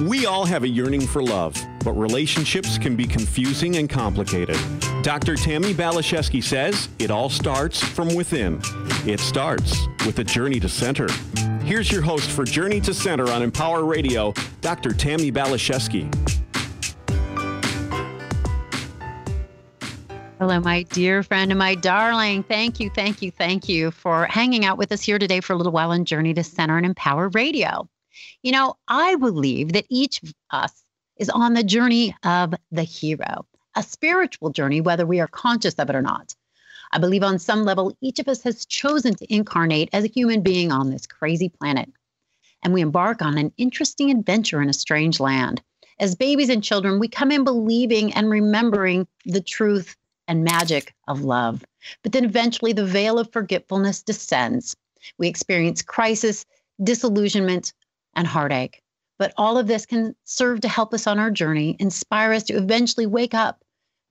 We all have a yearning for love, but relationships can be confusing and complicated. Dr. Tammi Baliszewski says it all starts from within. It starts with a journey to center. Here's your host for Journey to Center on Empower Radio, Dr. Tammi Baliszewski. Hello, my dear friend and my darling. Thank you, thank you, thank you for hanging out with us here today for a little while on Journey to Center and Empower Radio. You know, I believe that each of us is on the journey of the hero, a spiritual journey, whether we are conscious of it or not. I believe on some level, each of us has chosen to incarnate as a human being on this crazy planet. And we embark on an interesting adventure in a strange land. As babies and children, we come in believing and remembering the truth and magic of love. But then eventually the veil of forgetfulness descends. We experience crisis, disillusionment, and heartache. But all of this can serve to help us on our journey, inspire us to eventually wake up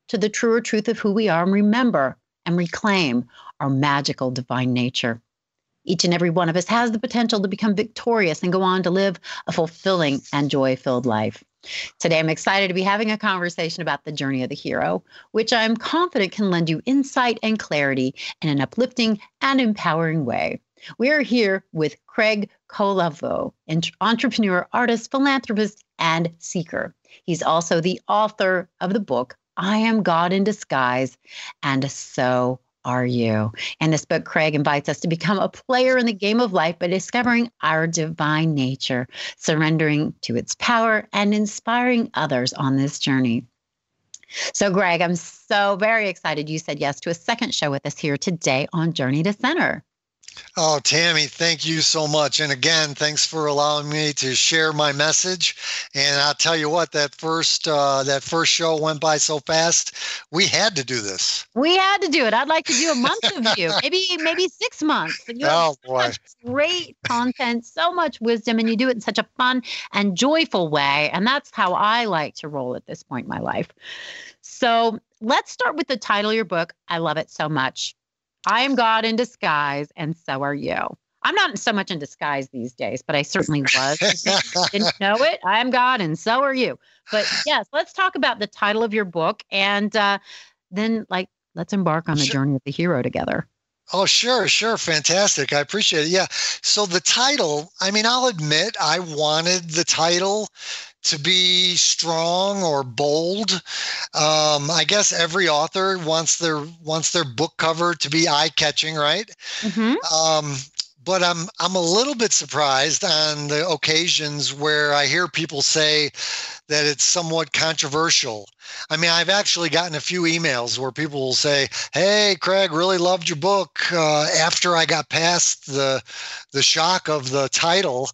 to the truer truth of who we are and remember and reclaim our magical divine nature. Each and every one of us has the potential to become victorious and go on to live a fulfilling and joy filled life. Today, I'm excited to be having a conversation about the journey of the hero, which I'm confident can lend you insight and clarity in an uplifting and empowering way. We are here with Craig Kolavo, entrepreneur, artist, philanthropist, and seeker. He's also the author of the book, I Am God in Disguise, and so are you? And this book, Craig invites us to become a player in the game of life by discovering our divine nature, surrendering to its power, and inspiring others on this journey. So, Greg, I'm so very excited you said yes to a second show with us here today on Journey to Center. Oh, Tammi, thank you so much. And again, thanks for allowing me to share my message. And I'll tell you what, that first uh, that first show went by so fast. We had to do this. We had to do it. I'd like to do a month of you, maybe maybe six months. You oh boy, great content, so much wisdom, and you do it in such a fun and joyful way. And that's how I like to roll at this point in my life. So let's start with the title of your book. I love it so much. I am God in disguise, and so are you. I'm not so much in disguise these days, but I certainly was. Didn't know it. I am God, and so are you. But yes, let's talk about the title of your book, and uh, then like let's embark on the sure. journey of the hero together. Oh, sure, sure. Fantastic. I appreciate it. Yeah. So the title, I mean, I'll admit I wanted the title to be strong or bold. Um, I guess every author wants their wants their book cover to be eye catching, right? Mm-hmm. Um, but I'm I'm a little bit surprised on the occasions where I hear people say that it's somewhat controversial. I mean, I've actually gotten a few emails where people will say, "Hey, Craig, really loved your book." Uh, after I got past the the shock of the title,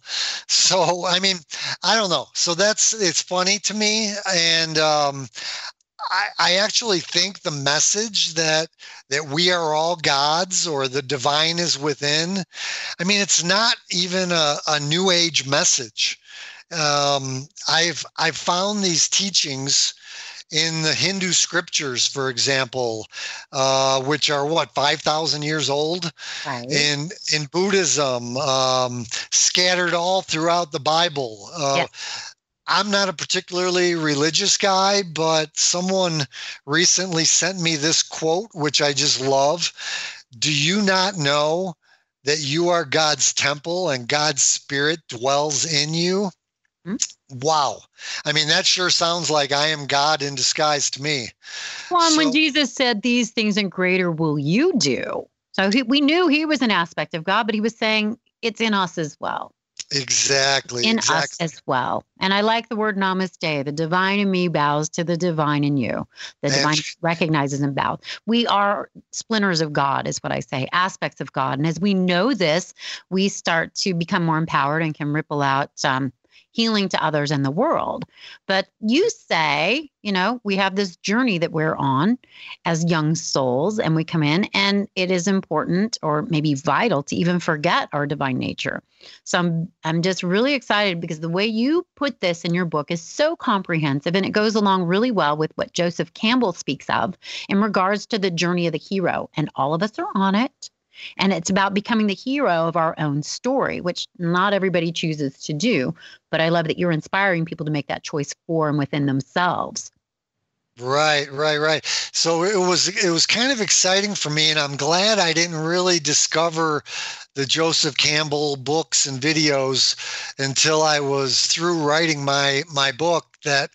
so I mean, I don't know. So that's it's funny to me, and um, I, I actually think the message that that we are all gods or the divine is within. I mean, it's not even a, a new age message. Um, I've I've found these teachings in the Hindu scriptures, for example, uh, which are what five thousand years old, right. in in Buddhism, um, scattered all throughout the Bible. Uh, I'm not a particularly religious guy, but someone recently sent me this quote, which I just love. Do you not know that you are God's temple and God's spirit dwells in you? Mm-hmm. Wow. I mean, that sure sounds like I am God in disguise to me. Well, and so, when Jesus said, These things and greater will you do. So he, we knew he was an aspect of God, but he was saying it's in us as well. Exactly. In exactly. us as well. And I like the word namaste. The divine in me bows to the divine in you. The divine recognizes and bows. We are splinters of God, is what I say, aspects of God. And as we know this, we start to become more empowered and can ripple out um, healing to others in the world. But you say, you know, we have this journey that we're on as young souls, and we come in, and it is important or maybe vital to even forget our divine nature. So I'm, I'm just really excited because the way you put this in your book is so comprehensive and it goes along really well with what Joseph Campbell speaks of in regards to the journey of the hero. And all of us are on it. And it's about becoming the hero of our own story, which not everybody chooses to do. But I love that you're inspiring people to make that choice for and within themselves. Right, right, right. So it was it was kind of exciting for me, and I'm glad I didn't really discover the Joseph Campbell books and videos until I was through writing my my book. That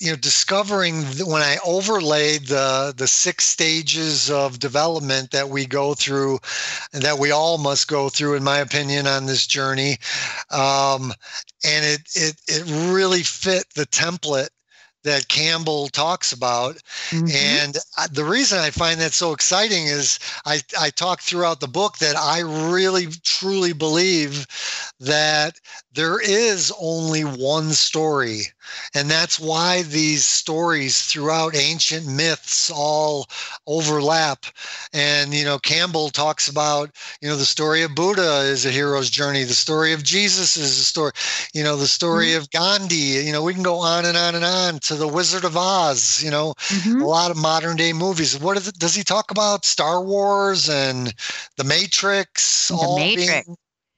you know, discovering when I overlaid the the six stages of development that we go through, and that we all must go through, in my opinion, on this journey, um, and it it it really fit the template that Campbell talks about. Mm-hmm. And the reason I find that so exciting is I, I talk throughout the book that I really truly believe that there is only one story. And that's why these stories throughout ancient myths all overlap. And, you know, Campbell talks about, you know, the story of Buddha is a hero's journey. The story of Jesus is a story, you know, the story mm-hmm. of Gandhi, you know, we can go on and on and on to the Wizard of Oz, you know, mm-hmm. a lot of modern day movies. What it, does he talk about? Star Wars and the Matrix, the all Matrix. being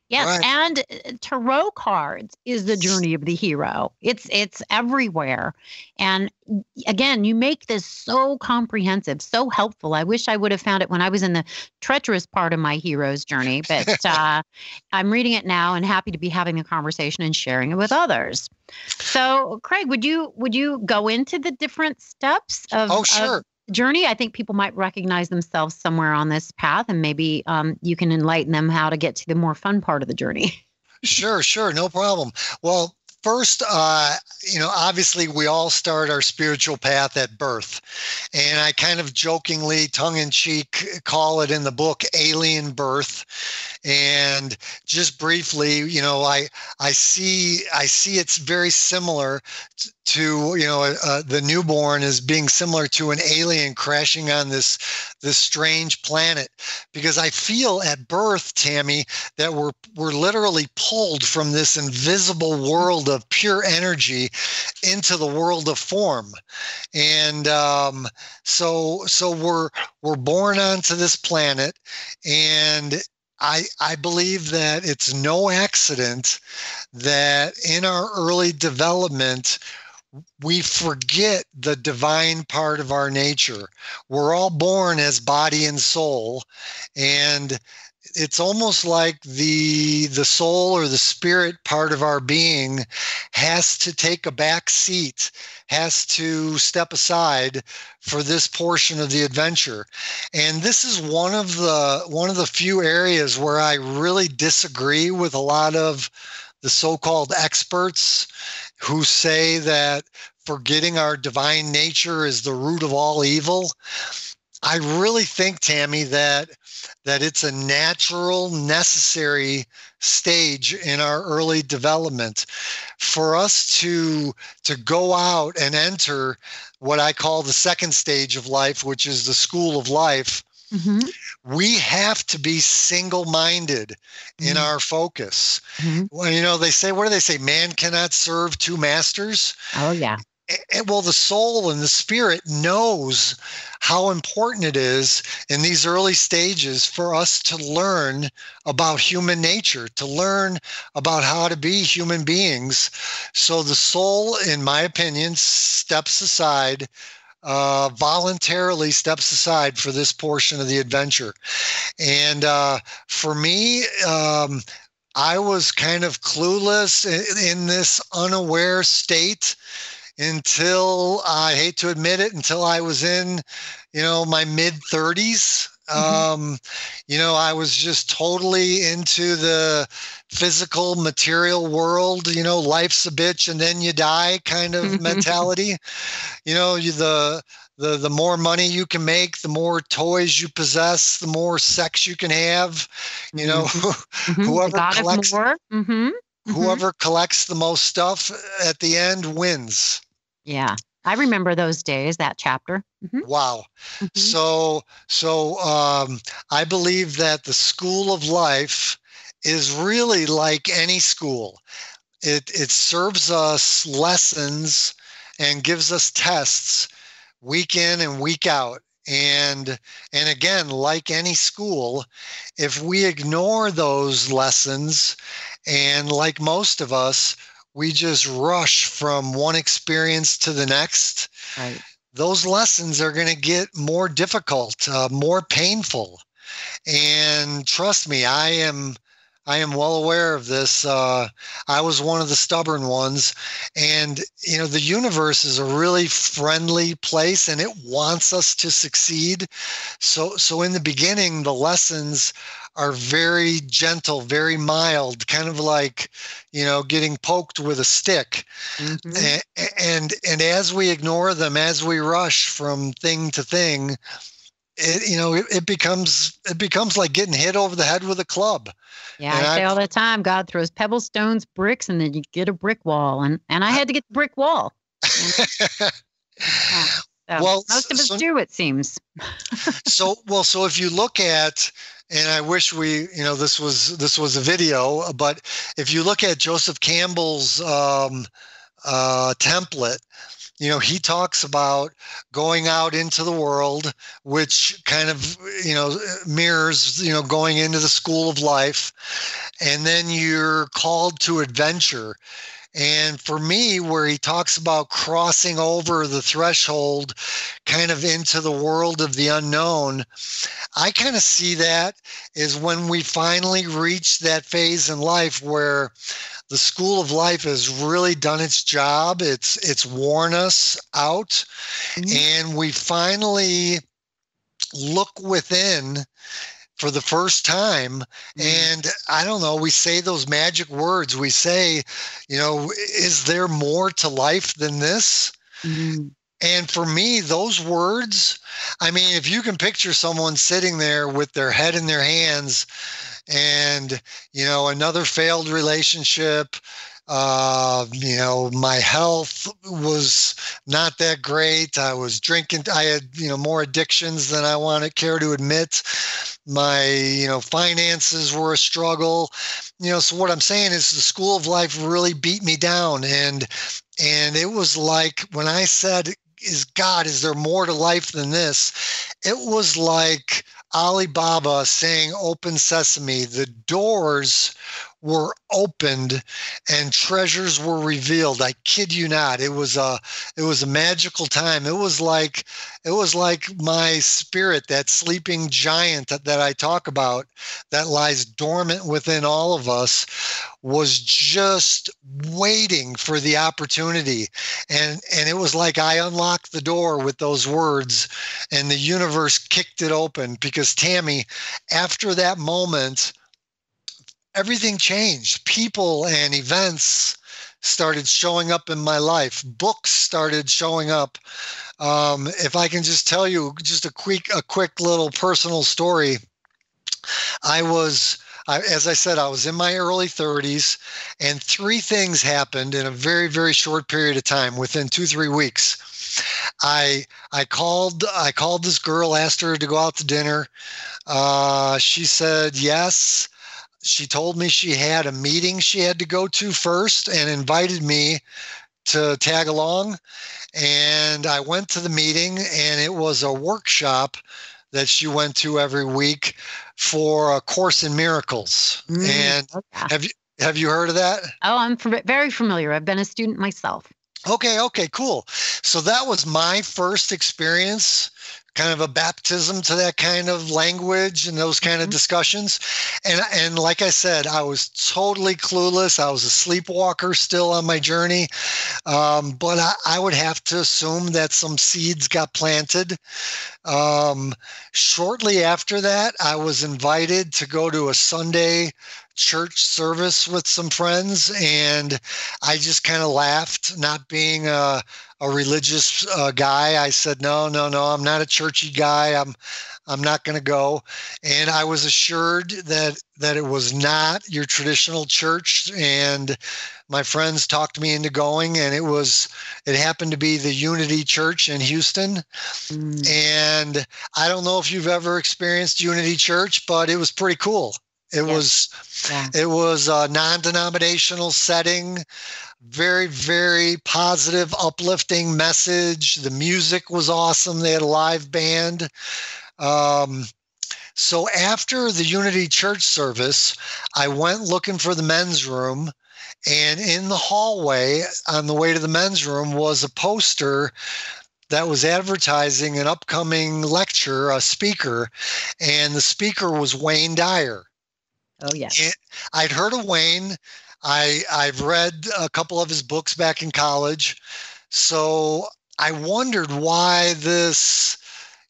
Yes, right. and uh, tarot cards is the journey of the hero. It's it's everywhere. And again, you make this so comprehensive, so helpful. I wish I would have found it when I was in the treacherous part of my hero's journey, but uh, I'm reading it now and happy to be having the conversation and sharing it with others. So, Craig, would you would you go into the different steps of, oh, sure. Of journey. I think people might recognize themselves somewhere on this path, and maybe um, you can enlighten them how to get to the more fun part of the journey. sure, sure, no problem. Well, first, uh, you know, obviously we all start our spiritual path at birth. And I kind of jokingly, tongue in cheek, call it in the book alien birth. And just briefly, you know, I, I see, I see it's very similar to you know uh, the newborn as being similar to an alien crashing on this this strange planet because i feel at birth tammy that we're we're literally pulled from this invisible world of pure energy into the world of form and um, so so we're we're born onto this planet and I, I believe that it's no accident that in our early development, we forget the divine part of our nature. We're all born as body and soul, and it's almost like the the soul or the spirit part of our being has to take a back seat has to step aside for this portion of the adventure and this is one of the one of the few areas where i really disagree with a lot of the so-called experts who say that forgetting our divine nature is the root of all evil. I really think, Tammi, that that it's a natural, necessary stage in our early development for us to to go out and enter what I call the second stage of life, which is the school of life. Mm-hmm. We have to be single minded mm-hmm. in our focus. Mm-hmm. Well, you know, they say, what do they say? Man cannot serve two masters. Oh, yeah. And, well, the soul and the spirit knows how important it is in these early stages for us to learn about human nature, to learn about how to be human beings. So the soul, in my opinion, steps aside uh, voluntarily steps aside for this portion of the adventure. And uh, for me, um, I was kind of clueless in, in this unaware state until I hate to admit it, until I was in, you know, my mid 30s. Mm-hmm. Um, you know, I was just totally into the physical material world, you know, life's a bitch and then you die kind of mentality. You know, you, the the the more money you can make, the more toys you possess, the more sex you can have. You know, mm-hmm. whoever collects mm-hmm. mm-hmm. whoever collects the most stuff at the end wins. Yeah. I remember those days, that chapter. Mm-hmm. Wow. Mm-hmm. So, so um, I believe that the school of life is really like any school. It it serves us lessons and gives us tests week in and week out. and and again like any school if we ignore those lessons and like most of us we just rush from one experience to the next right. those lessons are going to get more difficult uh, more painful and trust me i am I am well aware of this. Uh, I was one of the stubborn ones. And, you know, the universe is a really friendly place and it wants us to succeed. So, so in the beginning, the lessons are very gentle, very mild, kind of like, you know, getting poked with a stick. Mm-hmm. And, and, and as we ignore them, as we rush from thing to thing, it, you know, it, it becomes, it becomes like getting hit over the head with a club yeah, and I say I, all the time, God throws pebble stones, bricks, and then you get a brick wall. And and I had to get the brick wall. so well, most of us so, do, it seems. so well, so if you look at and I wish we, you know, this was this was a video, but if you look at Joseph Campbell's um, uh, template, you know he talks about going out into the world which kind of you know mirrors you know going into the school of life. And then you're called to adventure. And for me, where he talks about crossing over the threshold kind of into the world of the unknown, I kind of see that is when we finally reach that phase in life where the school of life has really done its job. It's it's worn us out, mm-hmm. and we finally look within for the first time mm-hmm. and i don't know we say those magic words we say you know is there more to life than this mm-hmm. and for me those words i mean if you can picture someone sitting there with their head in their hands and you know another failed relationship uh, you know my health was not that great. I was drinking i had you know more addictions than i want to care to admit. My you know finances were a struggle. You know so what i'm saying is the school of life really beat me down. And and it was like when i said is god is there more to life than this? It was like Alibaba saying open sesame, the doors were opened and treasures were revealed. I kid you not. It was a it was a magical time. It was like it was like my spirit, that sleeping giant that, that I talk about that lies dormant within all of us was just waiting for the opportunity. And and it was like I unlocked the door with those words and the universe kicked it open because Tammi after that moment everything changed. People and events started showing up in my life. Books started showing up. Um, if I can just tell you just a quick a quick little personal story, I was. I, as I said, I was in my early 30s, and three things happened in a very, very short period of time. Within two, three weeks, I I called I called this girl, asked her to go out to dinner. Uh, she said yes she told me she had a meeting she had to go to first and invited me to tag along. And I went to the meeting, and it was a workshop that she went to every week for a course in miracles. Mm, and have you have you heard of that? Oh, I'm very familiar. I've been a student myself. Okay, okay, cool. So that was my first experience kind of a baptism to that kind of language and those kind mm-hmm. of discussions. And and like I said, I was totally clueless. I was a sleepwalker still on my journey. Um, but I, I, would have to assume that some seeds got planted. Um, shortly after that, I was invited to go to a Sunday church service with some friends and i just kind of laughed not being a, a religious uh, guy. I said no no no i'm not a churchy guy. I'm i'm not going to go. And i was assured that that it was not your traditional church and my friends talked me into going and it was it happened to be the unity church in houston. Mm. and i don't know if you've ever experienced unity church but it was pretty cool It was yeah. it was a non-denominational setting, very very positive, uplifting message. The music was awesome. They had a live band. Um, so after the Unity Church service, I went looking for the men's room. And in the hallway on the way to the men's room was a poster that was advertising an upcoming lecture, a speaker, and the speaker was Wayne Dyer. Oh yeah. I'd heard of Wayne. I I've read a couple of his books back in college. So I wondered why this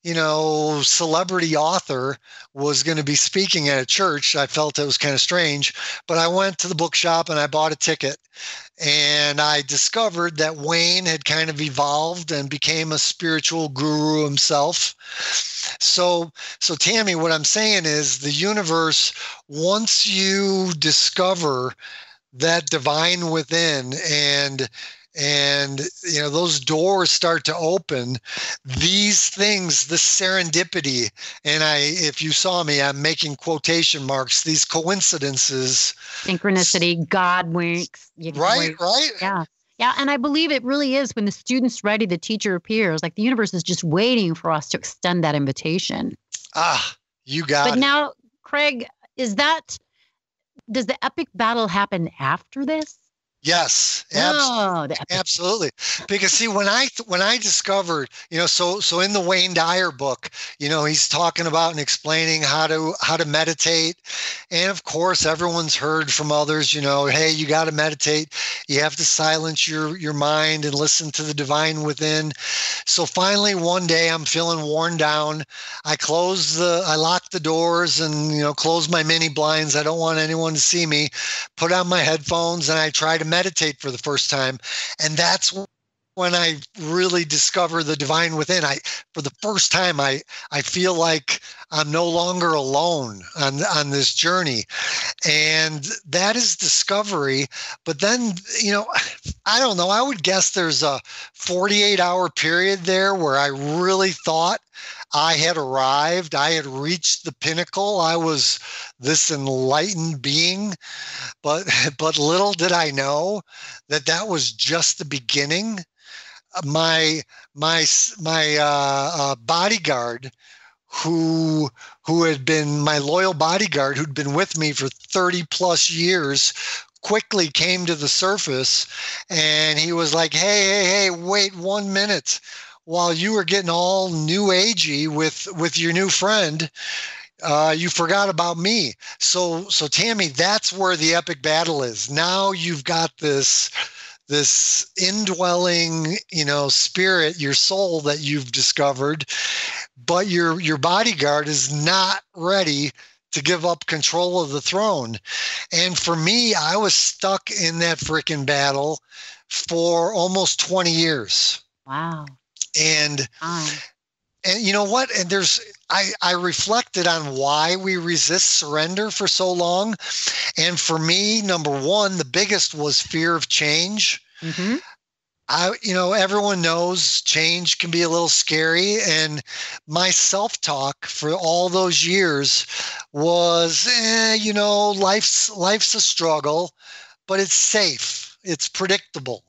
you know, celebrity author was going to be speaking at a church. I felt it was kind of strange, but I went to the bookshop and I bought a ticket. And I discovered that Wayne had kind of evolved and became a spiritual guru himself. So, so Tammi, what I'm saying is the universe, once you discover that divine within and and you know those doors start to open these things the serendipity and i if you saw me i'm making quotation marks these coincidences. Synchronicity god winks right right. Yeah yeah and i believe it really is when the student's ready the teacher appears like the universe is just waiting for us to extend that invitation. Ah you got but it. now craig is that does the epic battle happen after this Yes, oh, absolutely. Because see, when I when I discovered, you know, so so in the Wayne Dyer book, you know, he's talking about and explaining how to how to meditate, and of course, everyone's heard from others, you know, hey, you got to meditate. You have to silence your your mind and listen to the divine within. So finally, one day, I'm feeling worn down. I close the, I lock the doors, and you know, close my mini blinds. I don't want anyone to see me. Put on my headphones, and I try to meditate for the first time. And that's when I really discover the divine within. I, for the first time, I, I feel like I'm no longer alone on, on this journey. And that is discovery. But then, you know, I don't know, I would guess there's a 48 hour period there where I really thought I had arrived. I had reached the pinnacle. I was this enlightened being. But, but little did I know that that was just the beginning. My, my, my uh, uh, bodyguard, who who had been my loyal bodyguard who'd been with me for 30 plus years quickly came to the surface and he was like hey hey hey wait one minute while you were getting all new agey with with your new friend uh, you forgot about me. So so tammy that's where the epic battle is. Now you've got this this indwelling you know spirit your soul that you've discovered but your your bodyguard is not ready to give up control of the throne. And for me i was stuck in that freaking battle for almost 20 years. Wow and and you know what and there's i i reflected on why we resist surrender for so long and for me number one the biggest was fear of change mm-hmm. I, you know, everyone knows change can be a little scary. And my self talk for all those years was, eh, you know, life's, life's a struggle, but it's safe. It's predictable.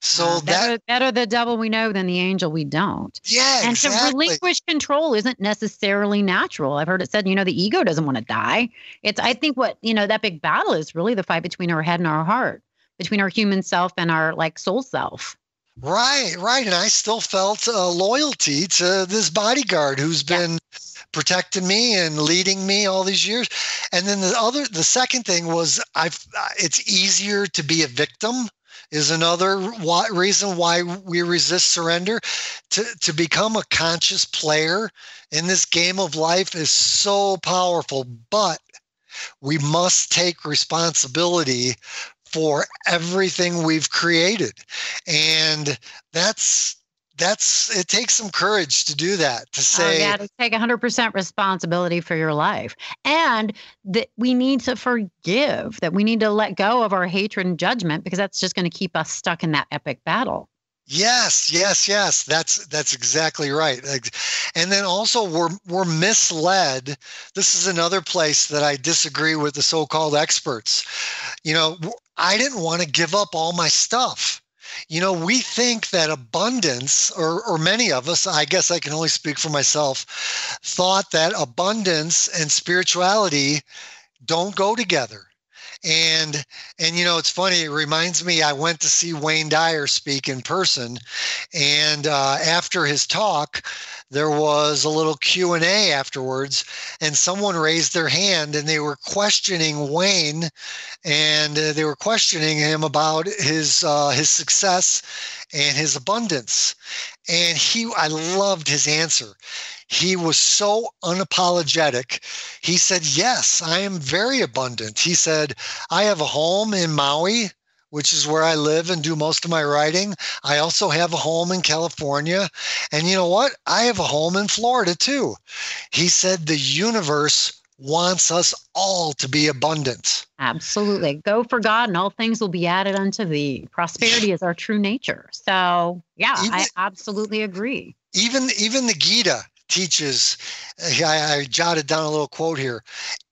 So uh, better, that better the devil we know than the angel we don't. Yeah, and exactly. to relinquish control isn't necessarily natural. I've heard it said, you know, the ego doesn't want to die. It's I think what you know that big battle is really the fight between our head and our heart, between our human self and our like soul self. Right, right, and I still felt uh, loyalty to this bodyguard who's been. Yeah protecting me and leading me all these years. And then the other, the second thing was I've, it's easier to be a victim is another why, reason why we resist surrender. To, to become a conscious player in this game of life is so powerful, but we must take responsibility for everything we've created. And that's that's it takes some courage to do that to oh, say oh, yeah to take 100% responsibility for your life and that we need to forgive that we need to let go of our hatred and judgment because that's just going to keep us stuck in that epic battle Yes, yes, yes. That's that's exactly right. And then also we're we're misled. This is another place that I disagree with the so-called experts. You know, I didn't want to give up all my stuff. You know, we think that abundance, or or many of us, I guess I can only speak for myself, thought that abundance and spirituality don't go together. And and you know it's funny it reminds me i went to see wayne dyer speak in person and uh, after his talk there was a little q&a afterwards and someone raised their hand and they were questioning wayne and uh, they were questioning him about his uh, his success and his abundance and he i loved his answer he was so unapologetic. He said, Yes, I am very abundant. He said, I have a home in Maui, which is where I live and do most of my writing. I also have a home in California. And you know what? I have a home in Florida too. He said, The universe wants us all to be abundant. Absolutely. Go for God and all things will be added unto thee. Prosperity is our true nature. So, yeah, even, I absolutely agree. Even even the Gita teaches, uh, I, I jotted down a little quote here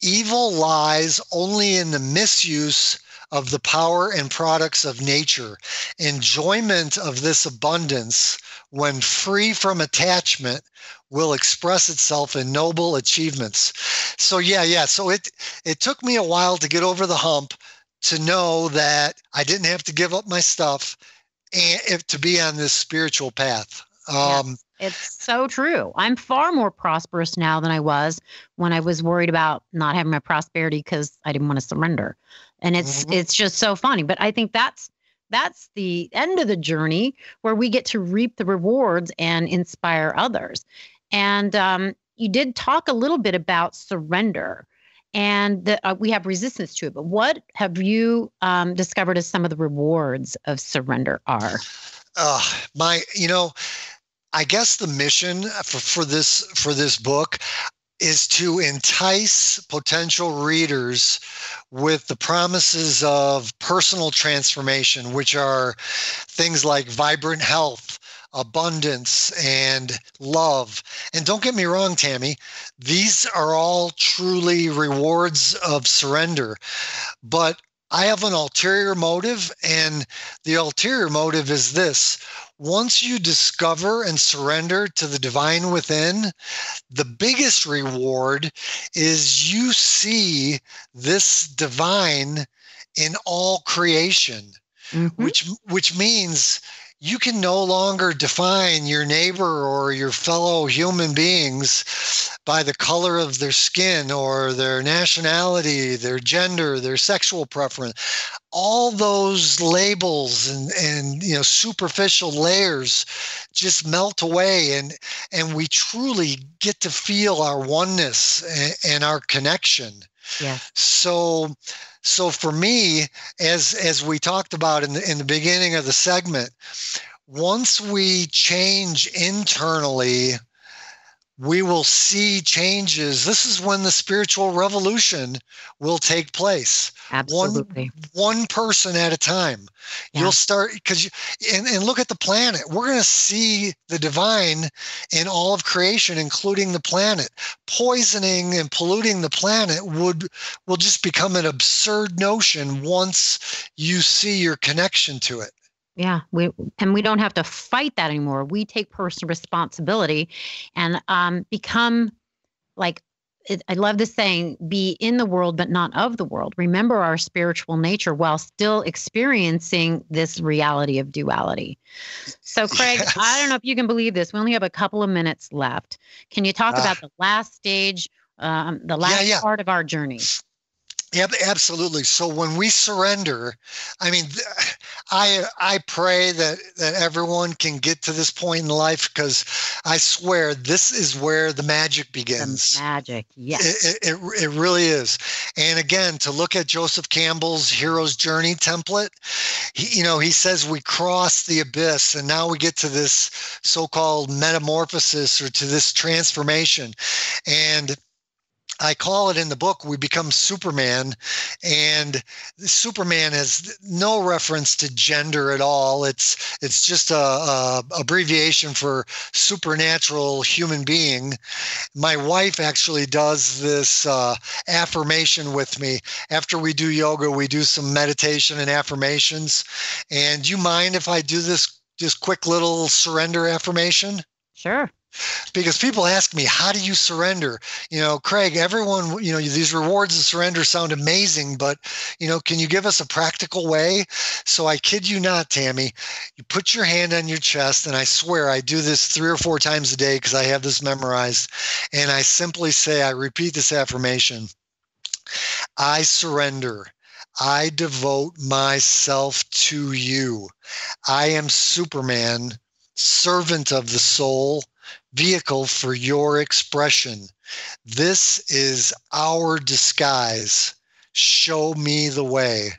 evil lies only in the misuse of the power and products of nature. Enjoyment of this abundance, when free from attachment, will express itself in noble achievements. So yeah, yeah. So it it took me a while to get over the hump to know that I didn't have to give up my stuff and if, to be on this spiritual path. Um, it's so true. I'm far more prosperous now than I was when I was worried about not having my prosperity because I didn't want to surrender. And it's mm-hmm. it's just so funny. But I think that's that's the end of the journey where we get to reap the rewards and inspire others. And um, you did talk a little bit about surrender and the, uh, we have resistance to it. But what have you um, discovered as some of the rewards of surrender are? Uh, my, you know, I guess the mission for, for this for this book is to entice potential readers with the promises of personal transformation, which are things like vibrant health, abundance, and love. And don't get me wrong, Tammi, these are all truly rewards of surrender. But I have an ulterior motive, and the ulterior motive is this once you discover and surrender to the divine within, the biggest reward is you see this divine in all creation, mm-hmm. which which means you can no longer define your neighbor or your fellow human beings by the color of their skin or their nationality, their gender, their sexual preference. All those labels and, and you know superficial layers just melt away and and we truly get to feel our oneness and, and our connection. Yeah. So so for me, as as we talked about in the in the beginning of the segment, once we change internally we will see changes. This is when the spiritual revolution will take place. Absolutely. One, one person at a time. Yeah. You'll start because you and, and look at the planet. We're going to see the divine in all of creation, including the planet. Poisoning and polluting the planet would will just become an absurd notion once you see your connection to it. Yeah, we and we don't have to fight that anymore. We take personal responsibility and um, become like it, I love the saying, be in the world, but not of the world. Remember our spiritual nature while still experiencing this reality of duality. So, Craig, yes. I don't know if you can believe this. We only have a couple of minutes left. Can you talk uh, about the last stage, um, the last yeah, yeah. part of our journey? Yep, absolutely. So when we surrender, I mean, I I pray that that everyone can get to this point in life because I swear this is where the magic begins. The magic, yes, it, it, it really is. And again, to look at Joseph Campbell's hero's journey template, he, you know, he says we cross the abyss, and now we get to this so-called metamorphosis or to this transformation, and I call it in the book, we become Superman. And Superman has no reference to gender at all. It's it's just a, a, abbreviation for supernatural human being. My wife actually does this uh, affirmation with me. After we do yoga, we do some meditation and affirmations. And you mind if I do this just quick little surrender affirmation? Sure because people ask me how do you surrender? You know craig everyone you know these rewards of surrender sound amazing but you know can you give us a practical way? So i kid you not tammy you put your hand on your chest and i swear i do this three or four times a day because i have this memorized and i simply say i repeat this affirmation i surrender. I devote myself to you. I am Superman, servant of the soul, vehicle for your expression. This is our disguise. Show me the way.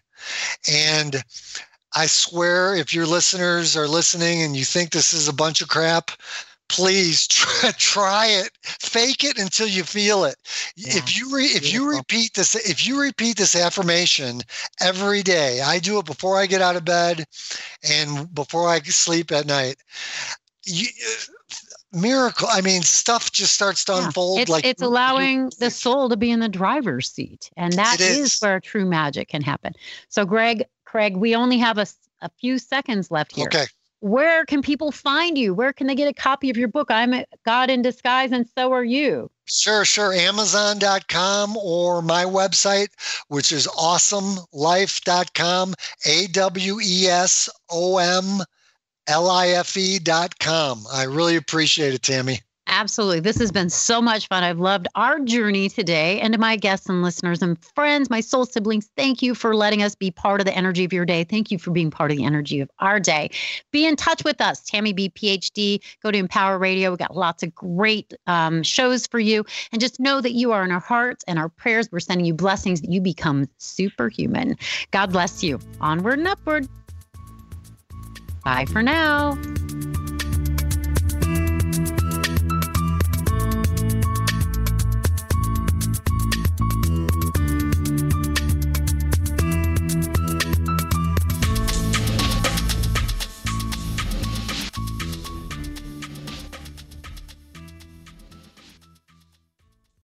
And I swear, if your listeners are listening and you think this is a bunch of crap, please try, try it fake it until you feel it yeah. if you re, if you repeat this if you repeat this affirmation every day i do it before i get out of bed and before i sleep at night you, miracle. I mean, stuff just starts to yeah. unfold. It's, like it's allowing the soul to be in the driver's seat, and that is. is. where true magic can happen. So, Greg, Craig, we only have a, a few seconds left here. Okay. Where can people find you? Where can they get a copy of your book? I'm a God in Disguise, and so are you. Sure, sure. Amazon.com or my website, which is awesomelife.com. A W E S O M life.com. I really appreciate it, Tammi. Absolutely. This has been so much fun. I've loved our journey today. And to my guests and listeners and friends, my soul siblings, thank you for letting us be part of the energy of your day. Thank you for being part of the energy of our day. Be in touch with us, Tammi B, PhD. Go to Empower Radio. We got lots of great um, shows for you. And just know that you are in our hearts and our prayers. We're sending you blessings that you become superhuman. God bless you. Onward and upward. Bye for now.